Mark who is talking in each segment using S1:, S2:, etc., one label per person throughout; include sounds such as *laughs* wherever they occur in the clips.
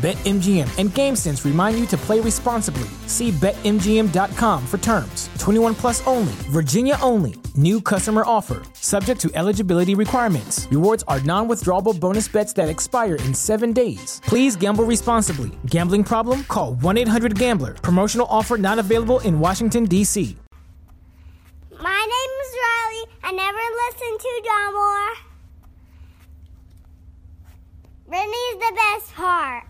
S1: BetMGM and GameSense remind you to play responsibly. See BetMGM.com for terms. 21 plus only, Virginia only. New customer offer, subject to eligibility requirements. Rewards are non withdrawable bonus bets that expire in seven days. Please gamble responsibly. Gambling problem? Call 1 800 Gambler. Promotional offer not available in Washington, D.C.
S2: My name is Riley. I never listened to Dollemore. Brittany's the best part.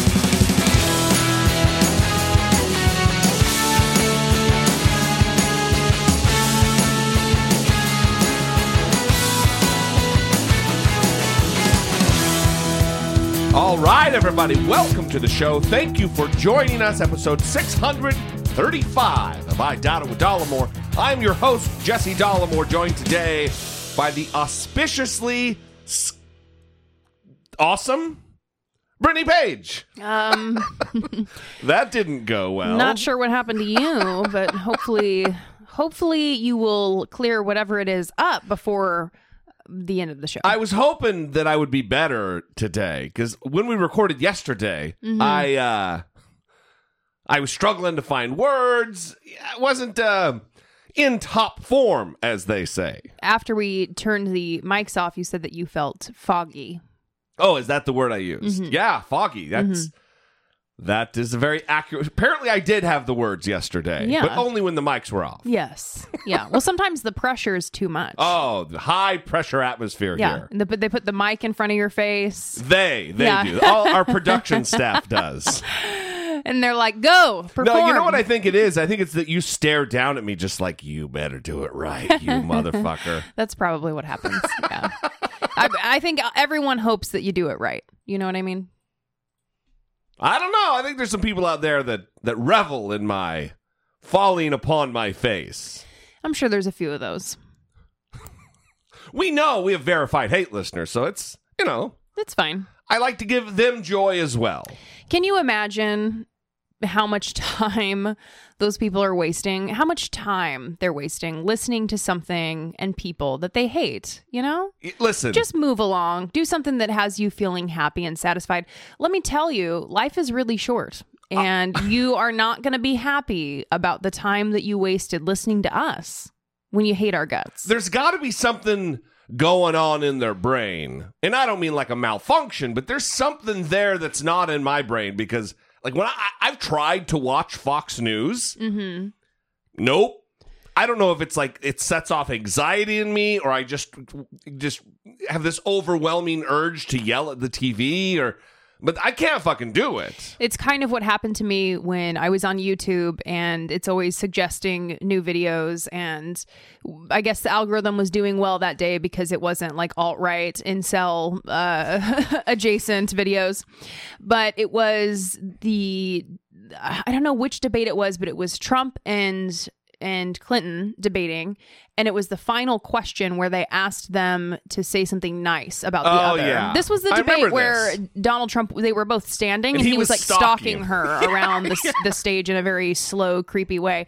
S3: Right, everybody, welcome to the show. Thank you for joining us, episode 635 of I Doubt It with Dollemore. I'm your host, Jesse Dollemore, joined today by the auspiciously awesome Brittany Page.
S4: Um, *laughs*
S3: That didn't go well.
S4: not sure what happened to you, but hopefully, hopefully you will clear whatever it is up before the end of the show.
S3: I was hoping that I would be better today because when we recorded yesterday,
S4: Mm-hmm.
S3: I uh, I was struggling to find words. I wasn't uh, in top form, as they say.
S4: After we turned the mics off, you said that you felt foggy.
S3: Oh, is that the word I used?
S4: Mm-hmm.
S3: Yeah, foggy. That's that is a very accurate. Apparently, I did have the words yesterday,
S4: Yeah.
S3: but only when the mics were off.
S4: Yes. Yeah. Well, sometimes the pressure is too much.
S3: Oh, the high pressure atmosphere
S4: yeah.
S3: here.
S4: The- they put the mic in front of your face,
S3: They they
S4: Yeah.
S3: do. All our production *laughs* staff does.
S4: and they're like, "Go perform."
S3: No, you know what I think it is? I think it's that you stare down at me just like you better do it right, you *laughs* motherfucker.
S4: That's probably what happens. Yeah. I, I think everyone hopes that you do it right. You know what I mean?
S3: I don't know. I think there's some people out there that that revel in my falling upon my face.
S4: I'm sure there's a few of those. *laughs*
S3: We know we have verified hate listeners, so it's, you know,
S4: That's fine.
S3: I like to give them joy as well.
S4: Can you imagine how much *laughs* time those people are wasting? How much time they're wasting listening to something and people that they hate, you know?
S3: Listen,
S4: Just move along. Do something that has you feeling happy and satisfied. Let me tell you, life is really short. Uh, and *laughs* you are not going to be happy about the time that you wasted listening to us when you hate our guts.
S3: there's got to be something going on in their brain. And I don't mean like a malfunction, but there's something there that's not in my brain because like when I I've tried to watch Fox News,
S4: mm-hmm.
S3: nope. I don't know if it's like it sets off anxiety in me or I just just have this overwhelming urge to yell at the TV or but I can't fucking do it.
S4: It's kind of what happened to me when I was on YouTube and it's always suggesting new videos. And I guess the algorithm was doing well that day because it wasn't like alt right, incel uh, *laughs* adjacent videos. But it was the, I don't know which debate it was, but it was Trump and and Clinton debating, and it was the final question where they asked them to say something nice about the
S3: Oh,
S4: other.
S3: yeah.
S4: This was the
S3: I
S4: debate
S3: remember
S4: where
S3: this.
S4: Donald Trump they were both standing and, he, was, like
S3: stalking.
S4: stalking her *laughs* around the, the stage in a very slow creepy way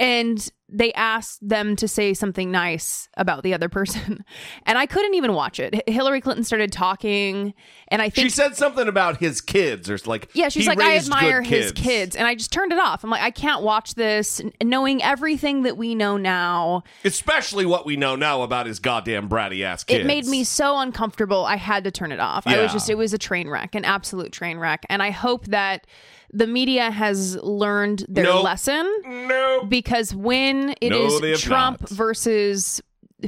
S4: and they asked them to say something nice about the other person. *laughs* And I couldn't even watch it. H- Hillary Clinton started talking, and I think
S3: She said something about his kids, or like
S4: yeah, she's like, I admire his kids. And I just turned it off. I'm like, I can't watch this, n- knowing everything that we know now.
S3: especially what we know now about his goddamn bratty ass kids.
S4: It made me so uncomfortable. I had to turn it off. I
S3: Yeah.
S4: was just, it was a train wreck, an absolute train wreck. And I hope that the media has learned their
S3: Nope.
S4: lesson
S3: no.
S4: because when it
S3: No,
S4: is Trump
S3: not.
S4: versus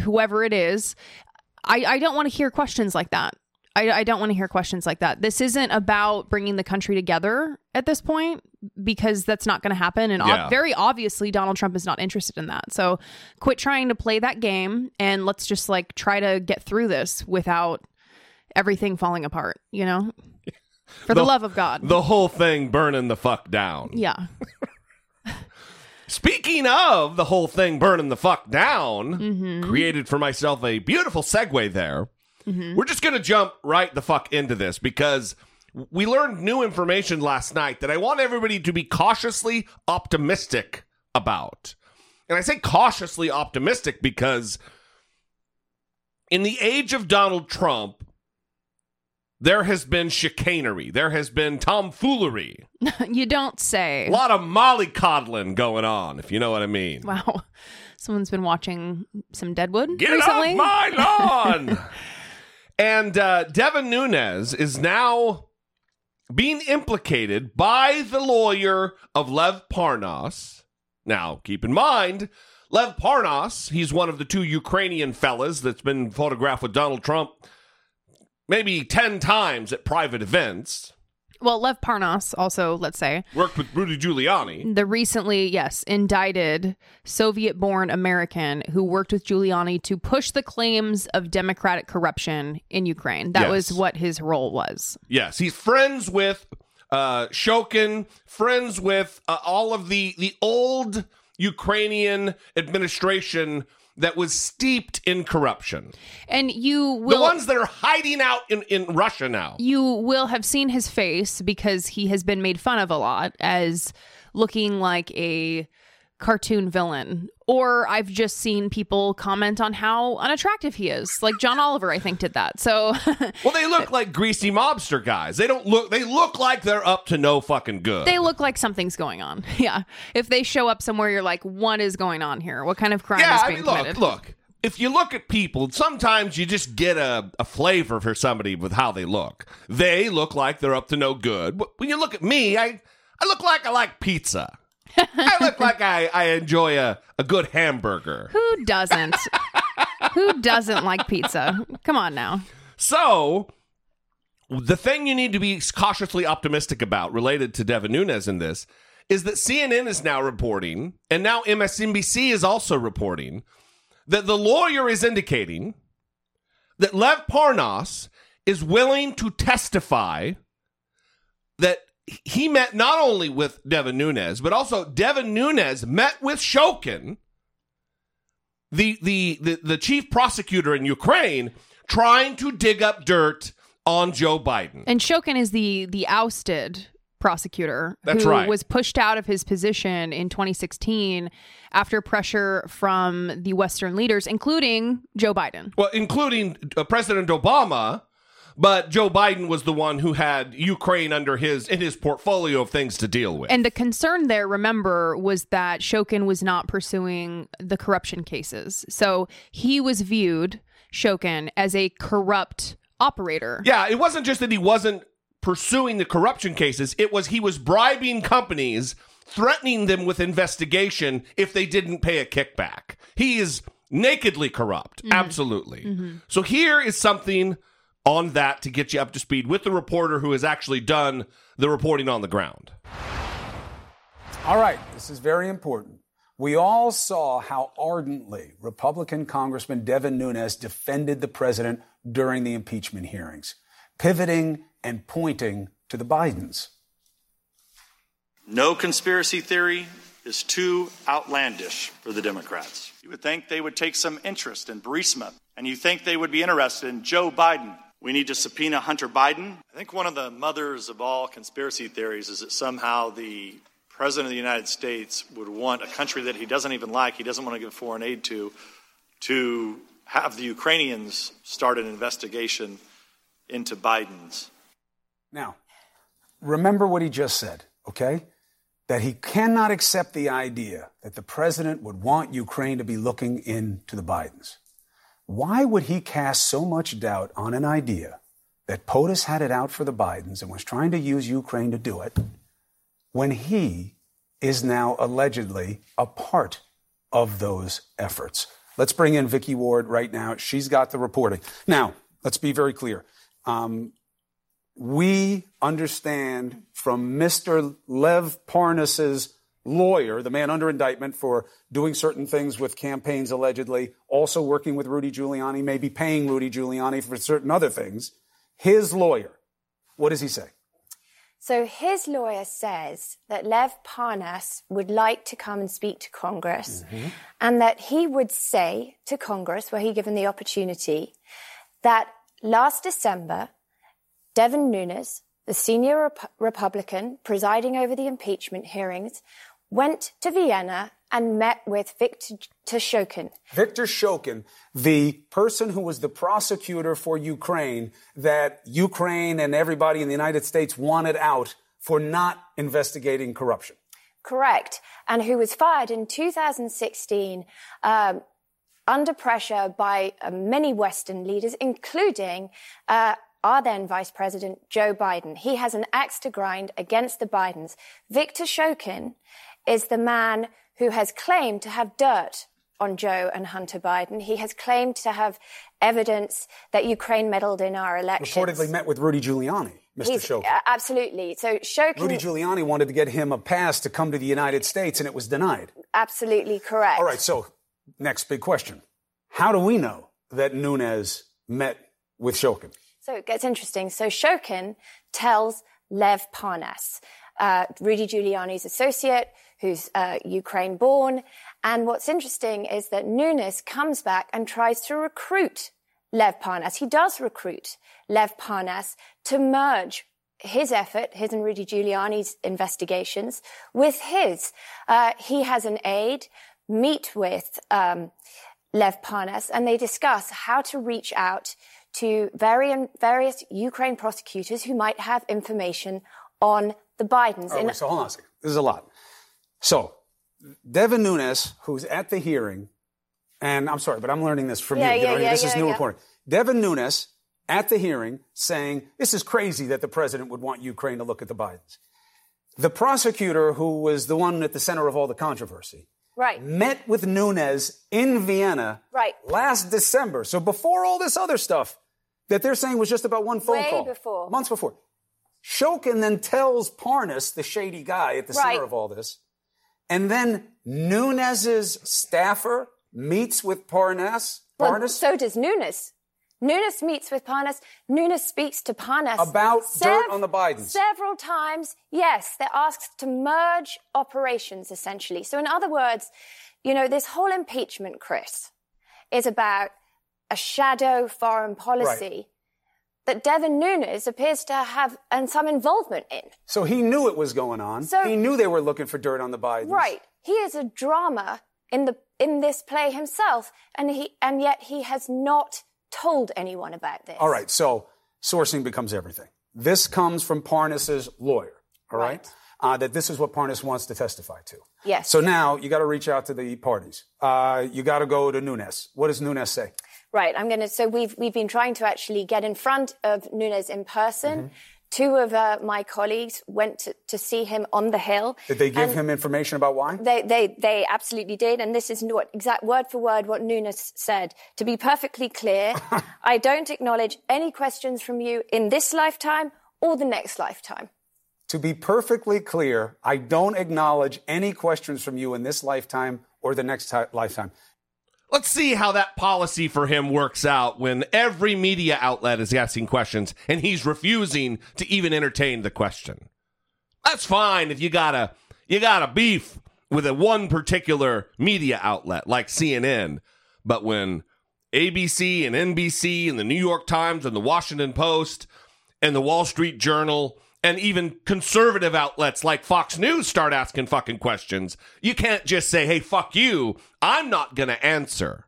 S4: whoever it is, I, I don't want to hear questions like that. I, I don't want to hear questions like that. This isn't about bringing the country together at this point because that's not going to happen. And ob-
S3: Yeah.
S4: very obviously, Donald Trump is not interested in that. So quit trying to play that game and let's just like try to get through this without everything falling apart, you know? For the,
S3: The-
S4: love of God.
S3: The whole thing burning the fuck down.
S4: yeah. *laughs*
S3: Speaking of the whole thing burning the fuck down,
S4: Mm-hmm.
S3: created for myself a beautiful segue there. We're just going to jump right the fuck into this because we learned new information last night that I want everybody to be cautiously optimistic about. And I say cautiously optimistic because in the age of Donald Trump, there has been chicanery, there has been tomfoolery, *laughs*
S4: you don't say.
S3: a lot of mollycoddling going on, if you know what I mean.
S4: Wow. *laughs* Someone's been watching some Deadwood
S3: Get
S4: recently.
S3: off my *laughs* lawn! and uh, Devin Nunes is now being implicated by the lawyer of Lev Parnas. Now, keep in mind, Lev Parnas, he's one of the two Ukrainian fellas that's been photographed with Donald Trump maybe 10 times at private events.
S4: well, Lev Parnas, also, let's say,
S3: Worked with Rudy Giuliani.
S4: the recently, yes, indicted Soviet born American who worked with Giuliani to push the claims of democratic corruption in Ukraine. That
S3: Yes.
S4: was what his role was.
S3: Yes, he's friends with uh, Shokin, friends with uh, all of the the old Ukrainian administration that was steeped in corruption.
S4: And you will.
S3: the ones that are hiding out in, in Russia now.
S4: you will have seen his face because he has been made fun of a lot as looking like a cartoon villain. Or I've just seen people comment on how unattractive he is. Like John Oliver, I think, did that. So *laughs*
S3: Well, they look like greasy mobster guys. They don't look. They look like they're up to no fucking good.
S4: they look like something's going on. *laughs* Yeah. If they show up somewhere, you're like, what is going on here? What kind of crime
S3: yeah,
S4: is
S3: I
S4: being
S3: mean, look,
S4: committed?
S3: look. If you look at people, sometimes you just get a, a flavor for somebody with how they look. They look like they're up to no good. When you look at me, I I look like I like pizza. I look like I, I enjoy a, a good hamburger.
S4: Who doesn't? Who doesn't like pizza? Come on now.
S3: So, the thing you need to be cautiously optimistic about related to Devin Nunes in this is that CNN is now reporting, and now MSNBC is also reporting, that the lawyer is indicating that Lev Parnas is willing to testify that he met not only with Devin Nunes, but also Devin Nunes met with Shokin, the, the, the, the chief prosecutor in Ukraine, trying to dig up dirt on Joe Biden.
S4: And Shokin is the the ousted prosecutor
S3: That's
S4: who
S3: right.
S4: was pushed out of his position in 2016 after pressure from the Western leaders, including Joe Biden.
S3: Well, including uh, President Obama, but Joe Biden was the one who had Ukraine under his in his portfolio of things to deal with.
S4: And the concern there, remember, was that Shokin was not pursuing the corruption cases. So he was viewed, Shokin, as a corrupt operator.
S3: yeah, it wasn't just that he wasn't pursuing the corruption cases, it was he was bribing companies, threatening them with investigation if they didn't pay a kickback. He is nakedly corrupt. Mm-hmm. Absolutely. Mm-hmm. So here is something on that to get you up to speed with the reporter who has actually done the reporting on the ground.
S5: All right, this is very important. We all saw how ardently Republican Congressman Devin Nunes defended the president during the impeachment hearings, pivoting and pointing to the Bidens.
S6: No conspiracy theory is too outlandish for the Democrats. You would think they would take some interest in Burisma, and you think they would be interested in Joe Biden. We need to subpoena Hunter Biden. I think one of the mothers of all conspiracy theories is that somehow the President of the United States would want a country that he doesn't even like, he doesn't want to give foreign aid to, to have the Ukrainians start an investigation into Biden's.
S5: Now, remember what he just said, okay? That he cannot accept the idea that the president would want Ukraine to be looking into the Bidens. Why would he cast so much doubt on an idea that POTUS had it out for the Bidens and was trying to use Ukraine to do it when he is now allegedly a part of those efforts? Let's bring in Vicky Ward right now. She's got the reporting. Now, let's be very clear. Um, we understand from Mr. Lev Parnas's lawyer, the man under indictment for doing certain things with campaigns allegedly, also working with Rudy Giuliani, maybe paying Rudy Giuliani for certain other things. His lawyer, what does he say?
S7: So his lawyer says that Lev Parnas would like to come and speak to Congress mm-hmm. and that he would say to Congress, were he given the opportunity, that last December, Devin Nunes, the senior Rep- Republican presiding over the impeachment hearings, went to Vienna and met with Viktor Shokin.
S5: Viktor Shokin, the person who was the prosecutor for Ukraine that Ukraine and everybody in the United States wanted out for not investigating corruption.
S7: Correct. And who was fired in 2016 um, under pressure by uh, many Western leaders, including uh, our then Vice President Joe Biden. He has an axe to grind against the Bidens. Viktor Shokin is the man who has claimed to have dirt on Joe and Hunter Biden. He has claimed to have evidence that Ukraine meddled in our elections.
S5: Reportedly met with Rudy Giuliani, Mr. Shokin. Uh,
S7: absolutely. So Shokin.
S5: Rudy Giuliani wanted to get him a pass to come to the United States, and it was denied.
S7: Absolutely correct.
S5: All right. So next big question: How do we know that Nunes met with Shokin?
S7: So it gets interesting. So Shokin tells Lev Parnas, uh, Rudy Giuliani's associate, who's uh, Ukraine born. And what's interesting is that Nunes comes back and tries to recruit Lev Parnas. He does recruit Lev Parnas to merge his effort, his and Rudy Giuliani's investigations, with his. Uh, he has an aide meet with um, Lev Parnas, and they discuss how to reach out to various Ukraine prosecutors who might have information on the Bidens.
S5: Right, so hold on a second. This is a lot. So, Devin Nunes, who's at the hearing, and I'm sorry, but I'm learning this from
S7: yeah,
S5: you.
S7: Yeah, yeah,
S5: this
S7: is
S5: new reporting. Devin Nunes at the hearing saying this is crazy that the president would want Ukraine to look at the Bidens. The prosecutor, who was the one at the center of all the controversy,
S7: right.
S5: met with Nunes in Vienna
S7: right.
S5: last December. So before all this other stuff that they're saying was just about one phone
S7: Way
S5: call.
S7: before.
S5: Months before. Shokin then tells Parnas, the shady guy at the
S7: right.
S5: center of all this, and then Nunes's staffer meets with Parnas.
S7: Parnas. Well, so does Nunes. Nunes meets with Parnas. Nunes speaks to Parnas
S5: about sev- dirt on the Bidens
S7: several times. Yes, they're asked to merge operations essentially. So, in other words, you know, this whole impeachment, Chris, is about a shadow foreign policy. Right that Devin Nunes appears to have and some involvement in.
S5: So he knew it was going on. So, he knew they were looking for dirt on the Bidens.
S7: Right. He is a drama in the in this play himself, and he and yet he has not told anyone about this.
S5: All right. So sourcing becomes everything. This comes from Parnas's lawyer. All right. right? Uh, that this is what Parnas wants to testify to.
S7: Yes.
S5: So now you got to reach out to the parties. Uh, you got to go to Nunes. What does Nunes say?
S7: Right. I'm going to. So we've we've been trying to actually get in front of Nunes in person. Mm-hmm. Two of uh, my colleagues went to, to, see him on the Hill.
S5: Did they give him information about why?
S7: They, they, they absolutely did. And this is what exact word for word what Nunes said. To be perfectly clear, *laughs* I don't acknowledge any questions from you in this lifetime or the next lifetime.
S5: To be perfectly clear, I don't acknowledge any questions from you in this lifetime or the next t- lifetime.
S3: Let's see how that policy for him works out when every media outlet is asking questions and he's refusing to even entertain the question. That's fine if you got a you got a beef with a one particular media outlet like CNN, but when ABC and NBC and the New York Times and the Washington Post and the Wall Street Journal and even conservative outlets like Fox News start asking fucking questions, you can't just say, hey, fuck you, I'm not going to answer.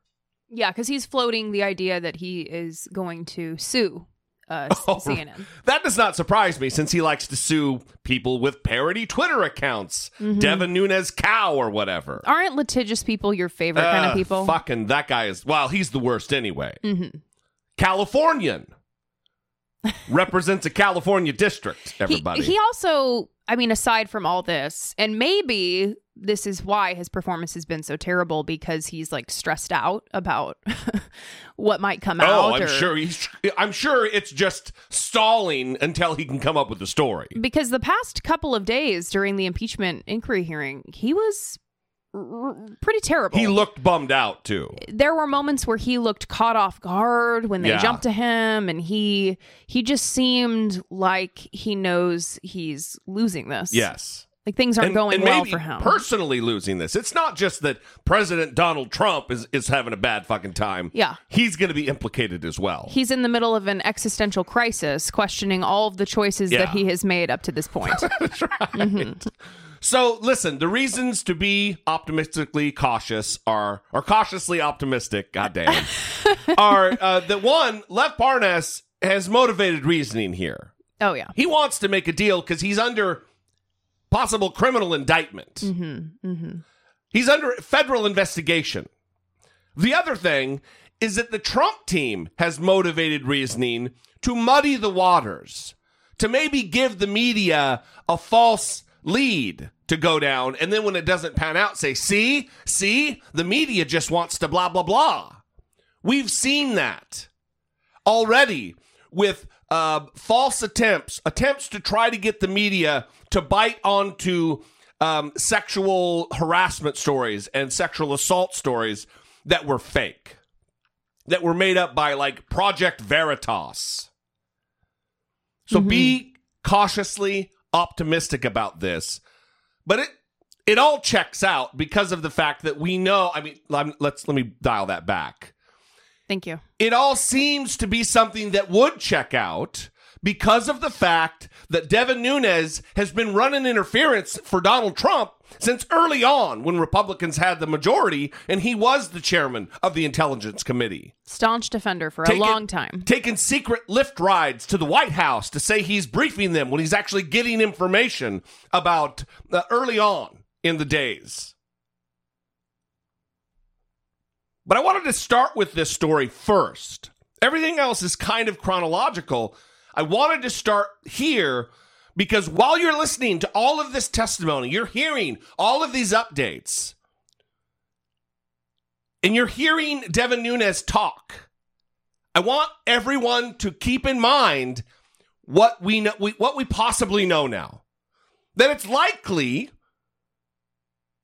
S4: Yeah, because he's floating the idea that he is going to sue uh, *laughs*
S3: Oh,
S4: CNN.
S3: That does not surprise me since he likes to sue people with parody Twitter accounts,
S4: Mm-hmm.
S3: Devin Nunes cow or whatever.
S4: Aren't litigious people your favorite kind of people?
S3: Fucking that guy is, well, he's the worst anyway.
S4: Mm-hmm.
S3: Californian. Represents a California district, everybody.
S4: he also, I mean, aside from all this, and maybe this is why his performance has been so terrible because he's like stressed out about *laughs* what might come oh, out.
S3: Oh, I'm
S4: or-
S3: sure he's. I'm sure it's just stalling until he can come up with a story.
S4: Because the past couple of days during the impeachment inquiry hearing, he was pretty terrible.
S3: He looked bummed out too.
S4: there were moments where he looked caught off guard when they
S3: Yeah.
S4: jumped to him and he he just seemed like he knows he's losing this.
S3: Yes.
S4: Like things aren't
S3: and,
S4: going
S3: and
S4: well for him.
S3: personally losing this. It's not just that President Donald Trump is, is having a bad fucking time.
S4: Yeah.
S3: He's going to be implicated as well.
S4: He's in the middle of an existential crisis, questioning all of the choices
S3: Yeah.
S4: that he has made up to this point. *laughs* Mm-hmm.
S3: So listen, the reasons to be optimistically cautious are or cautiously optimistic, goddamn, *laughs* are uh, that one, Lev Parnas has motivated reasoning here.
S4: oh yeah.
S3: He wants to make a deal because he's under possible criminal indictment.
S4: Mm-hmm.
S3: He's under federal investigation. The other thing is that the Trump team has motivated reasoning to muddy the waters, to maybe give the media a false lead to go down. And then when it doesn't pan out, say, see, see, the media just wants to blah, blah, blah. We've seen that already with uh, false attempts, attempts to try to get the media to bite onto um, sexual harassment stories and sexual assault stories that were fake, that were made up by like Project Veritas. So be cautiously optimistic about this, but it it all checks out because of the fact that we know. I mean, let's let me dial that back
S4: Thank you.
S3: it all seems to be something that would check out because of the fact that Devin Nunes has been running interference for Donald Trump since early on when Republicans had the majority and he was the chairman of the Intelligence Committee.
S4: Staunch defender for a long time.
S3: Taking secret lift rides to the White House to say he's briefing them when he's actually getting information about uh, early on in the days. But I wanted to start with this story first. Everything else is kind of chronological. I wanted to start here because while you're listening to all of this testimony, you're hearing all of these updates, and you're hearing Devin Nunes talk. I want everyone to keep in mind what we know, we, what we possibly know now. That it's likely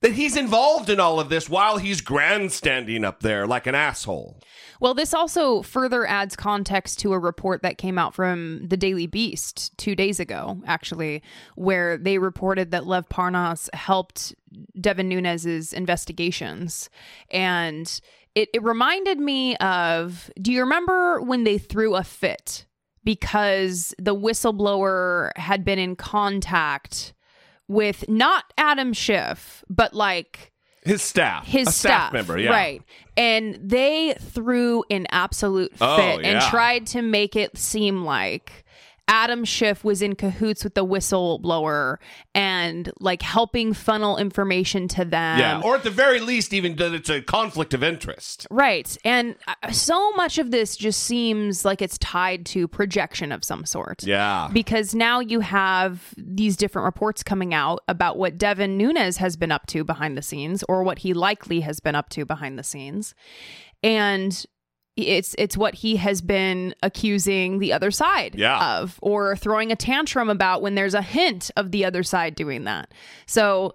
S3: that he's involved in all of this while he's grandstanding up there like an asshole.
S4: Well, this also further adds context to a report that came out from the Daily Beast two days ago, actually, where they reported that Lev Parnas helped Devin Nunes's investigations. And it, it reminded me of do you remember when they threw a fit because the whistleblower had been in contact with not Adam Schiff, but like
S3: His staff,
S4: his
S3: a staff, member, yeah,
S4: right? And they threw an absolute oh, fit
S3: Oh,
S4: and tried to make it seem like Adam Schiff was in cahoots with the whistleblower and like helping funnel information to them.
S3: yeah, or at the very least, even that it's a conflict of interest.
S4: Right. And uh, so much of this just seems like it's tied to projection of some sort.
S3: Yeah,
S4: Because now you have these different reports coming out about what Devin Nunes has been up to behind the scenes or what he likely has been up to behind the scenes. And it's it's what he has been accusing the other side
S3: Yeah.
S4: of or throwing a tantrum about when there's a hint of the other side doing that. So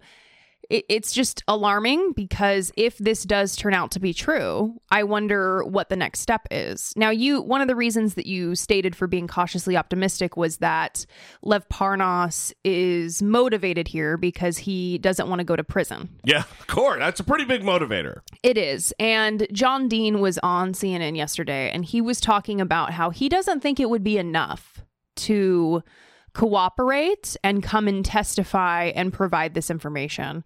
S4: it, it's just alarming because if this does turn out to be true, I wonder what the next step is. Now, you one of the reasons that you stated for being cautiously optimistic was that Lev Parnas is motivated here because he doesn't want to go to prison.
S3: yeah, of course, that's a pretty big motivator.
S4: It is. And John Dean was on CNN yesterday and he was talking about how he doesn't think it would be enough to cooperate and come and testify and provide this information,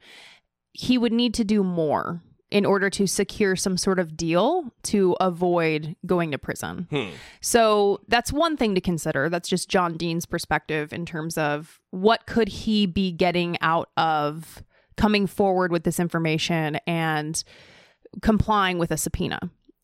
S4: he would need to do more in order to secure some sort of deal to avoid going to prison. Hmm. So that's one thing to consider. That's just John Dean's perspective in terms of what could he be getting out of coming forward with this information and complying with a subpoena.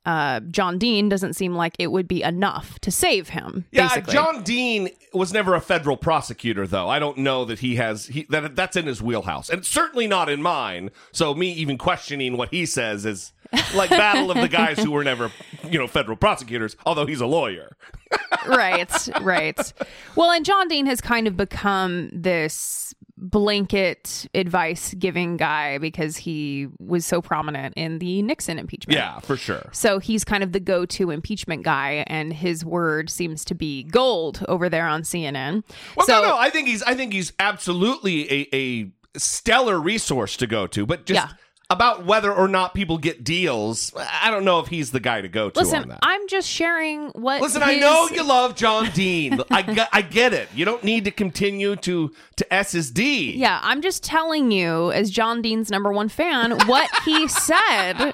S4: Uh, John Dean doesn't seem like it would be enough to save him.
S3: Yeah,
S4: basically.
S3: John Dean was never a federal prosecutor, though. I don't know that he has he, that that's in his wheelhouse, and certainly not in mine. So me even questioning what he says is like *laughs* battle of the guys who were never, you know, federal prosecutors. Although he's a lawyer.
S4: right, right. Well, and John Dean has kind of become this blanket advice giving guy because he was so prominent in the Nixon impeachment.
S3: Yeah, for sure.
S4: So he's kind of the go to impeachment guy, and his word seems to be gold over there on CNN.
S3: Well,
S4: so,
S3: no, no. I think he's I think he's absolutely a, a stellar resource to go to, but just.
S4: Yeah.
S3: About whether or not people get deals, I don't know if he's the guy to go to on
S4: Listen,
S3: that.
S4: I'm just sharing what.
S3: Listen, I know you love John Dean. I, *laughs* get, I get it. You don't need to continue to to SSD.
S4: Yeah, I'm just telling you, as John Dean's number one fan, what he *laughs* said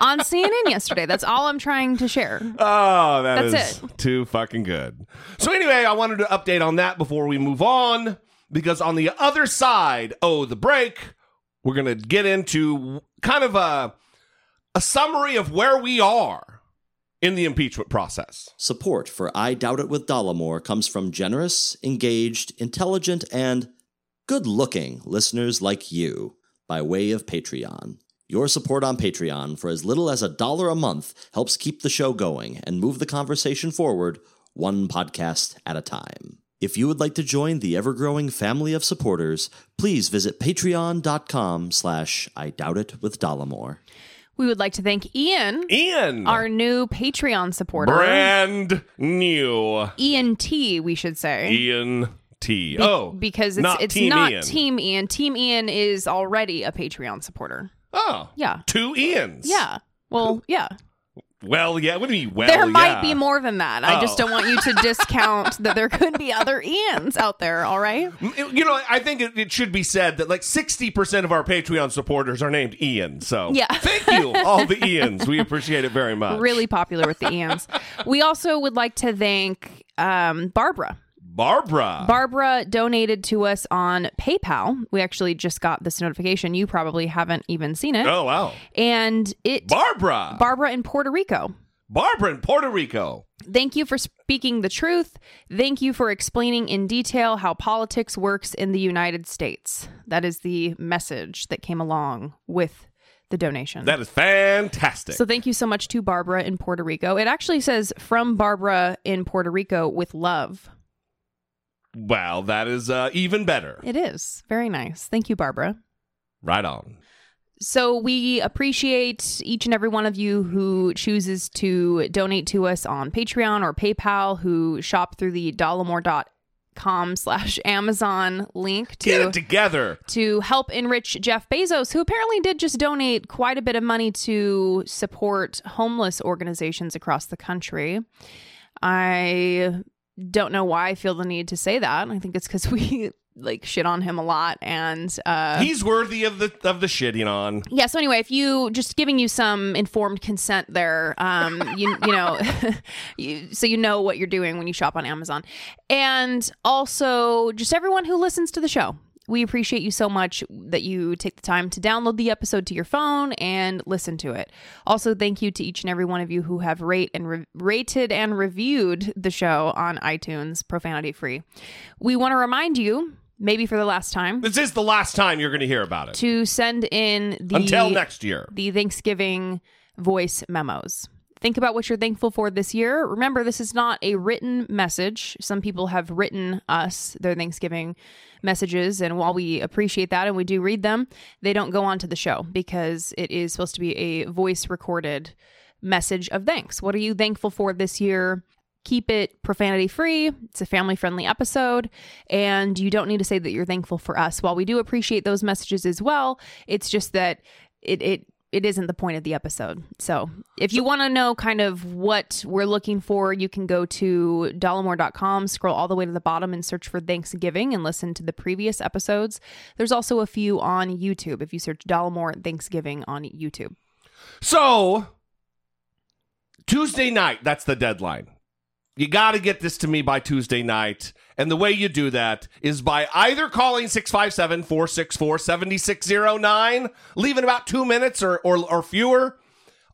S4: on CNN yesterday. That's all I'm trying to share.
S3: Oh, that is
S4: That's
S3: too fucking good. So anyway, I wanted to update on that before we move on because on the other side, oh, the break, we're going to get into kind of a a summary of where we are in the impeachment process.
S8: Support for I Doubt It with Dollemore comes from generous, engaged, intelligent, and good looking listeners like you by way of Patreon. Your support on Patreon for as little as a dollar a month helps keep the show going and move the conversation forward one podcast at a time. If you would like to join the ever-growing family of supporters, please visit patreon.com slash I Doubt It with Dollemore.
S4: We would like to thank Ian,
S3: Ian,
S4: our new Patreon supporter.
S3: brand new
S4: Ian T, we should say.
S3: Ian T.
S4: Be-
S3: oh,
S4: because it's
S3: not
S4: it's
S3: Team
S4: not
S3: Ian.
S4: Team Ian. Team Ian is already a Patreon supporter.
S3: Oh,
S4: Yeah.
S3: two Ians.
S4: Yeah. Well, yeah.
S3: Well, yeah. What do you mean? Well,
S4: there might
S3: yeah.
S4: be more than that. I just
S3: Oh.
S4: don't want you to *laughs* discount that there could be other Ians out there, all right?
S3: You know, I think it, it should be said that like 60% of our Patreon supporters are named Ian. So
S4: Yeah. *laughs*
S3: thank you, all the Ians. We appreciate it very much.
S4: Really popular with the Ians. we also would like to thank um, Barbara.
S3: Barbara.
S4: Barbara donated to us on PayPal. We actually just got this notification. You probably haven't even seen it.
S3: oh, wow.
S4: And it
S3: Barbara.
S4: Barbara in Puerto Rico.
S3: Barbara in Puerto Rico.
S4: Thank you for speaking the truth. Thank you for explaining in detail how politics works in the United States. That is the message that came along with the donation.
S3: That is fantastic.
S4: so thank you so much to Barbara in Puerto Rico. It actually says from Barbara in Puerto Rico with love.
S3: Wow, that is uh, even better.
S4: It is. Very nice. Thank you, Barbara.
S3: Right on.
S4: So we appreciate each and every one of you who chooses to donate to us on Patreon or PayPal, who shop through the dollemore.com slash Amazon link
S3: Get
S4: to
S3: it together.
S4: to help enrich Jeff Bezos, who apparently did just donate quite a bit of money to support homeless organizations across the country. I don't know why I feel the need to say that. I think it's because we *laughs* like shit on him a lot and uh
S3: He's worthy of the of the shitting on.
S4: yeah so anyway if you just giving you some informed consent there um you you know *laughs* you, so you know what you're doing when you shop on amazon and also just everyone who listens to the show we appreciate you so much that you take the time to download the episode to your phone and listen to it. Also, thank you to each and every one of you who have rate and re- rated and reviewed the show on iTunes, profanity free. We want to remind you, maybe for the last time,
S3: This is the last time you're going to hear about it.
S4: to send in the
S3: Until next year.
S4: the Thanksgiving voice memos. Think about what you're thankful for this year. Remember, this is not a written message. Some people have written us their Thanksgiving messages, and while we appreciate that and we do read them, they don't go on to the show because it is supposed to be a voice recorded message of thanks. What are you thankful for this year? Keep it profanity free. It's a family friendly episode. And you don't need to say that you're thankful for us. While we do appreciate those messages as well, it's just that it, it it isn't the point of the episode. So if you want to know kind of what we're looking for, you can go to dollemore.com, scroll all the way to the bottom and search for Thanksgiving and listen to the previous episodes. There's also a few on YouTube if you search Dollemore Thanksgiving on YouTube.
S3: So Tuesday night, that's the deadline. You got to get this to me by Tuesday night. And the way you do that is by either calling 657 464 7609, leaving about two minutes or, or, or fewer.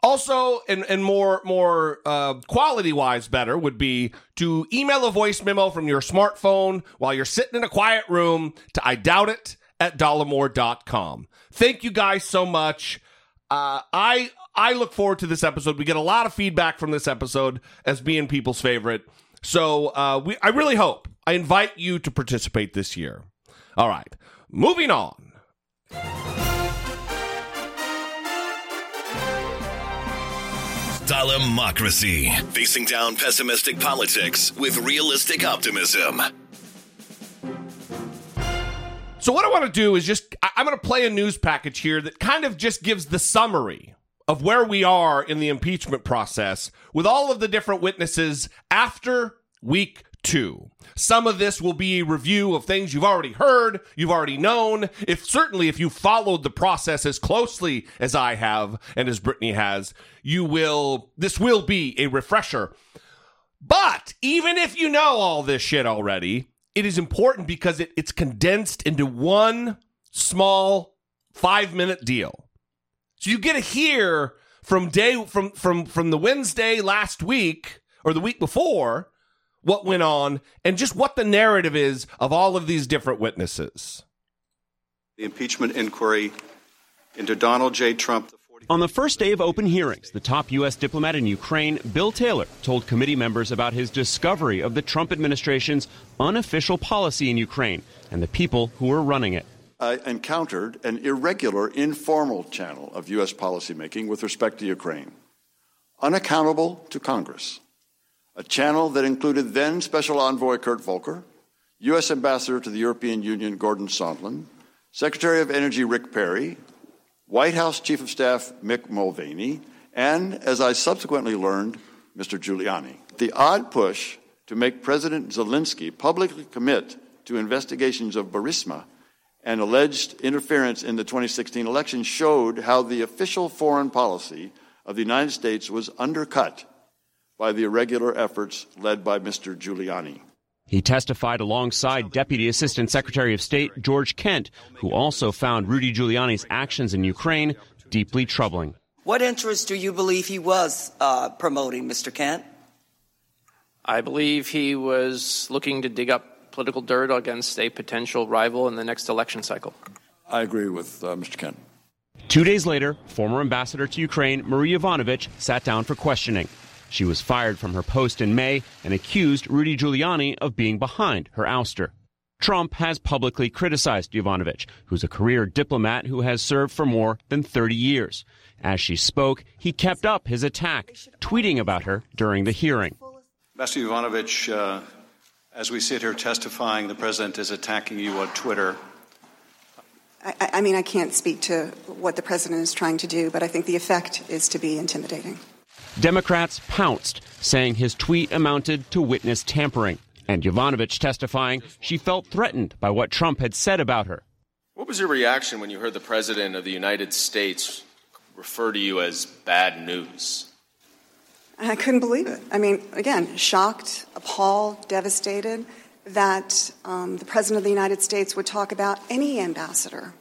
S3: Also, and, and more more uh, quality wise, better would be to email a voice memo from your smartphone while you're sitting in a quiet room to I doubt it at dollemore.com. Thank you guys so much. Uh, I I look forward to this episode. We get a lot of feedback from this episode as being people's favorite. So uh, we, I really hope I invite you to participate this year. All right, moving on.
S9: Dollemocracy. Facing down pessimistic politics with realistic optimism.
S3: So what I want to do is just, I'm going to play a news package here that kind of just gives the summary of where we are in the impeachment process with all of the different witnesses after week two. Some of this will be a review of things you've already heard, you've already known. If certainly if you followed the process as closely as I have and as Brittany has, you will this will be a refresher. But even if you know all this shit already, it is important because it, it's condensed into one small five minute deal. So you get to hear from day from from from the Wednesday last week or the week before what went on and just what the narrative is of all of these different witnesses.
S10: The impeachment inquiry into Donald J. Trump.
S11: On the first day of open hearings, the top U.S. diplomat in Ukraine, Bill Taylor, told committee members about his discovery of the Trump administration's unofficial policy in Ukraine and the people who were running it.
S10: I encountered an irregular, informal channel of U.S. policymaking with respect to Ukraine, unaccountable to Congress. A channel that included then Special Envoy Kurt Volker, U.S. Ambassador to the European Union Gordon Sondland, Secretary of Energy Rick Perry, White House Chief of Staff Mick Mulvaney, and, as I subsequently learned, Mr. Giuliani. The odd push to make President Zelensky publicly commit to investigations of Burisma and alleged interference in the 2016 election showed how the official foreign policy of the United States was undercut by the irregular efforts led by Mr. Giuliani.
S11: He testified alongside Deputy Assistant Secretary of State George Kent, who also found Rudy Giuliani's actions in Ukraine deeply troubling.
S12: What interest do you believe he was uh, promoting, Mr. Kent?
S13: I believe he was looking to dig up political dirt against a potential rival in the next election cycle.
S10: I agree with uh, Mr. Kent.
S11: Two days later, former ambassador to Ukraine, Marie Yovanovitch, sat down for questioning. She was fired from her post in May and accused Rudy Giuliani of being behind her ouster. Trump has publicly criticized Yovanovitch, who's a career diplomat who has served for more than 30 years. As she spoke, he kept up his attack, tweeting about her during the hearing.
S10: Ambassador Yovanovitch, uh, as we sit here testifying, the president is attacking you on Twitter.
S14: I, I mean, I can't speak to what the president is trying to do, but I think the effect is to be intimidating.
S11: Democrats pounced, saying his tweet amounted to witness tampering. And Yovanovitch testifying she felt threatened by what Trump had said about her.
S15: What was your reaction when you heard the President of the United States refer to you as bad news?
S14: I couldn't believe it. I mean, again, shocked, appalled, devastated that um, the President of the United States would talk about any ambassador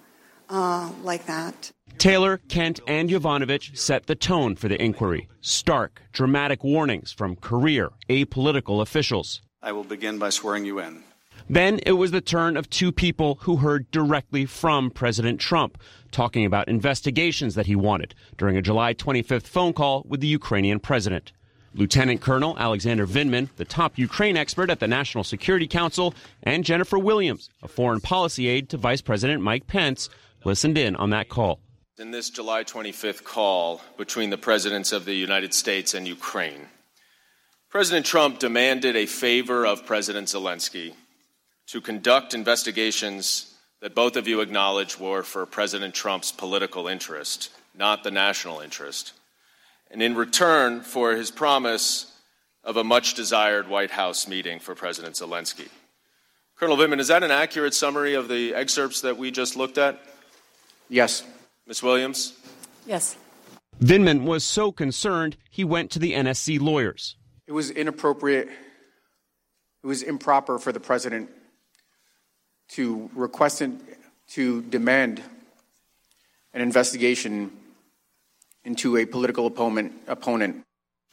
S14: uh, like that.
S11: Taylor, Kent, and Yovanovitch set the tone for the inquiry. Stark, dramatic warnings from career, apolitical officials.
S10: I will begin by swearing you in.
S11: Then it was the turn of two people who heard directly from President Trump, talking about investigations that he wanted during a July 25th phone call with the Ukrainian president. Lieutenant Colonel Alexander Vindman, the top Ukraine expert at the National Security Council, and Jennifer Williams, a foreign policy aide to Vice President Mike Pence, listened in on that call.
S15: In this July 25th call between the presidents of the United States and Ukraine, President Trump demanded a favor of President Zelensky to conduct investigations that both of you acknowledge were for President Trump's political interest not the national interest, and in return for his promise of a much desired White House meeting for President Zelensky. Colonel Vindman, is that an accurate summary of the excerpts that we just looked at?
S16: Yes.
S15: Ms. Williams?
S16: Yes.
S11: Vindman was so concerned he went to the NSC lawyers.
S16: It was inappropriate, it was improper for the president to request and to demand an investigation into a political opponent, opponent.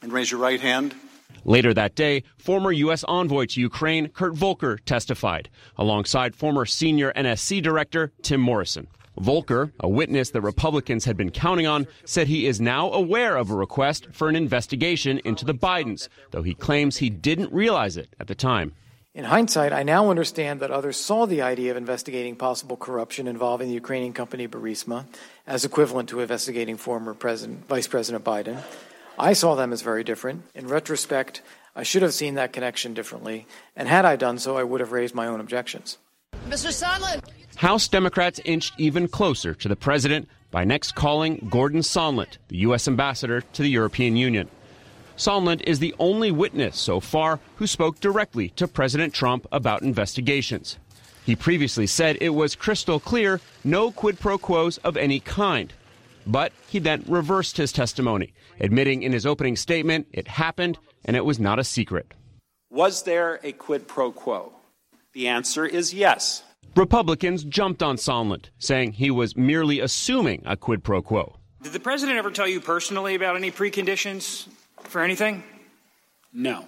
S5: And raise your right hand.
S11: Later that day, former U.S. envoy to Ukraine, Kurt Volker, testified, alongside former senior NSC director Tim Morrison. Volker, a witness that Republicans had been counting on, said he is now aware of a request for an investigation into the Bidens, though he claims he didn't realize it at the time.
S17: In hindsight, I now understand that others saw the idea of investigating possible corruption involving the Ukrainian company Burisma as equivalent to investigating former President, Vice President Biden. I saw them as very different. In retrospect, I should have seen that connection differently, and had I done so, I would have raised my own objections.
S18: Mr. Sondland.
S11: House Democrats inched even closer to the president by next calling Gordon Sondland, the U.S. ambassador to the European Union. Sondland is the only witness so far who spoke directly to President Trump about investigations. He previously said it was crystal clear no quid pro quos of any kind. But he then reversed his testimony, admitting in his opening statement it happened and it was not a secret.
S19: Was there a quid pro quo? The answer is yes.
S11: Republicans jumped on Sondland, saying he was merely assuming a quid pro quo.
S20: Did the president ever tell you personally about any preconditions for anything?
S19: No.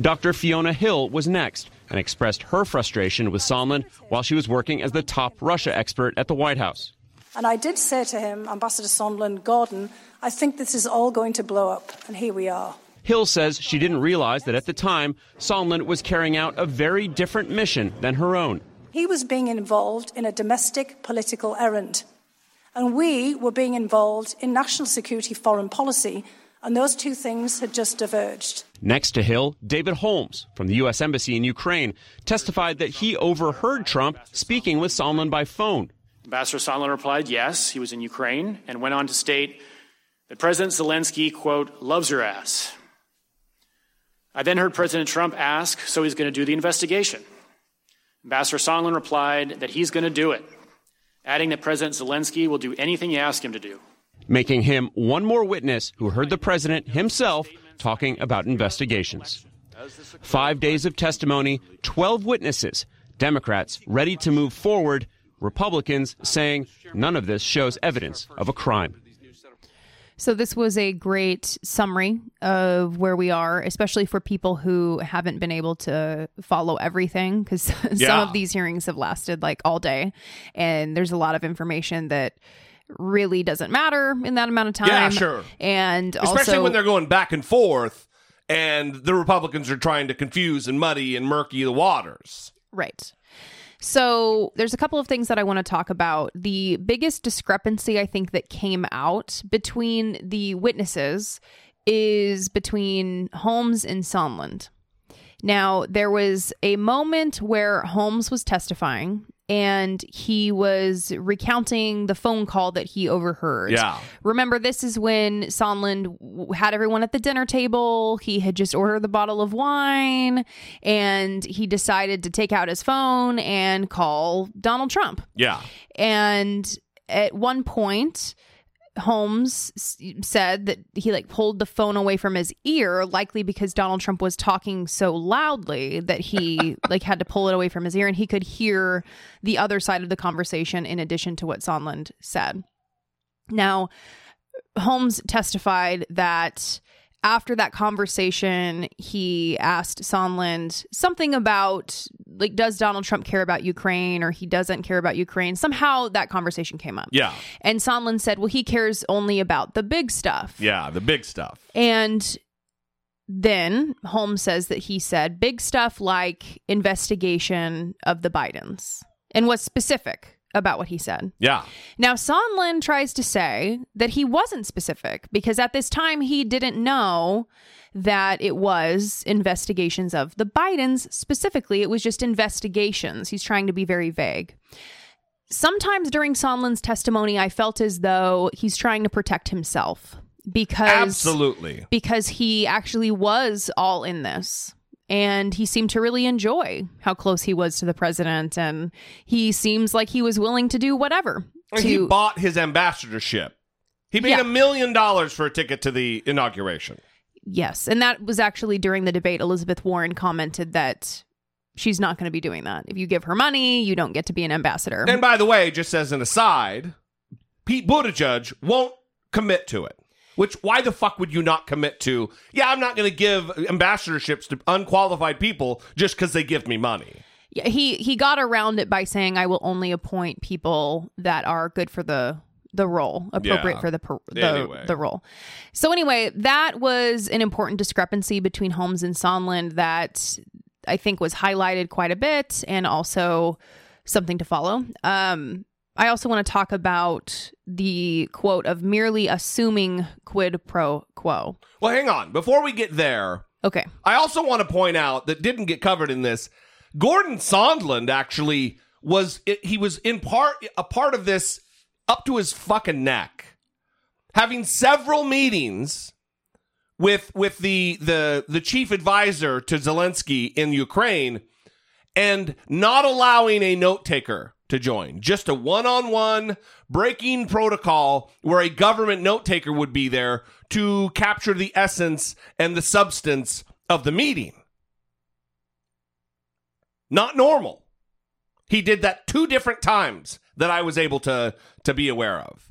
S11: Dr. Fiona Hill was next and expressed her frustration with Sondland while she was working as the top Russia expert at the White House.
S21: And I did say to him, Ambassador Sondland, Gordon, I think this is all going to blow up, and here we are.
S11: Hill says she didn't realize that at the time, Sondland was carrying out a very different mission than her own.
S21: He was being involved in a domestic political errand, and we were being involved in national security foreign policy, and those two things had just diverged.
S11: Next to Hill, David Holmes from the U.S. Embassy in Ukraine testified that he overheard Trump speaking with Sondland by phone.
S20: Ambassador Sondland replied, yes, he was in Ukraine, and went on to state that President Zelensky, quote, loves your ass. I then heard President Trump ask, so he's going to do the investigation. Ambassador Sondland replied that he's going to do it, adding that President Zelensky will do anything you ask him to do.
S11: Making him one more witness who heard the president himself talking about investigations. Five days of testimony, 12 witnesses, Democrats ready to move forward, Republicans saying none of this shows evidence of a crime.
S4: So, this was a great summary of where we are, especially for people who haven't been able to follow everything because *laughs* some of these hearings have lasted like all day. And there's a lot of information that really doesn't matter in that amount of time.
S3: Yeah, sure.
S4: And
S3: Especially
S4: also,
S3: when they're going back and forth and the Republicans are trying to confuse and muddy and murky the waters.
S4: Right. So there's a couple of things that I want to talk about. The biggest discrepancy I think that came out between the witnesses is between Holmes and Sondland. Now, there was a moment where Holmes was testifying and he was recounting the phone call that he overheard.
S3: Yeah.
S4: Remember, this is when Sondland w- had everyone at the dinner table. He had just ordered the bottle of wine and he decided to take out his phone and call Donald Trump.
S3: Yeah.
S4: And at one point, Holmes said that he like pulled the phone away from his ear, likely because Donald Trump was talking so loudly that he *laughs* like had to pull it away from his ear and he could hear the other side of the conversation in addition to what Sondland said. Now, Holmes testified that after that conversation, he asked Sondland something about like, does Donald Trump care about Ukraine or he doesn't care about Ukraine? Somehow that conversation came up.
S3: Yeah.
S4: And Sondland said, well, he cares only about the big stuff.
S3: Yeah, the big stuff.
S4: And then Holmes says that he said big stuff like investigation of the Bidens and was specific about what he said.
S3: Yeah.
S4: Now, Sondland tries to say that he wasn't specific because at this time he didn't know that it was investigations of the Bidens specifically. It was just investigations. He's trying to be very vague. sometimes during Sondland's testimony, I felt as though he's trying to protect himself because
S3: Absolutely.
S4: because he actually was all in this. And he seemed to really enjoy how close he was to the president. And he seems like he was willing to do whatever.
S3: And
S4: to,
S3: he bought his ambassadorship. He paid
S4: Yeah.
S3: a million dollars for a ticket to the inauguration.
S4: Yes. And that was actually during the debate. Elizabeth Warren commented that she's not going to be doing that. If you give her money, you don't get to be an ambassador.
S3: And by the way, just as an aside, Pete Buttigieg won't commit to it. Which why the fuck would you not commit to? Yeah, I'm not going to give ambassadorships to unqualified people just because they give me money.
S4: Yeah, he he got around it by saying I will only appoint people that are good for the the role, appropriate
S3: Yeah.
S4: for the per, the,
S3: Anyway.
S4: the role. So anyway, that was an important discrepancy between Holmes and Sondland that I think was highlighted quite a bit and also something to follow. Um I also want to talk about the quote of merely assuming quid pro quo.
S3: Well, hang on. Before we get there,
S4: Okay.
S3: I also want to point out that didn't get covered in this. Gordon Sondland actually was he was in part a part of this up to his fucking neck, having several meetings with with the the the chief advisor to Zelensky in Ukraine, and not allowing a note taker to join. Just a one on one breaking protocol where a government note taker would be there to capture the essence and the substance of the meeting. Not normal. He did that two different times that I was able to to be aware of.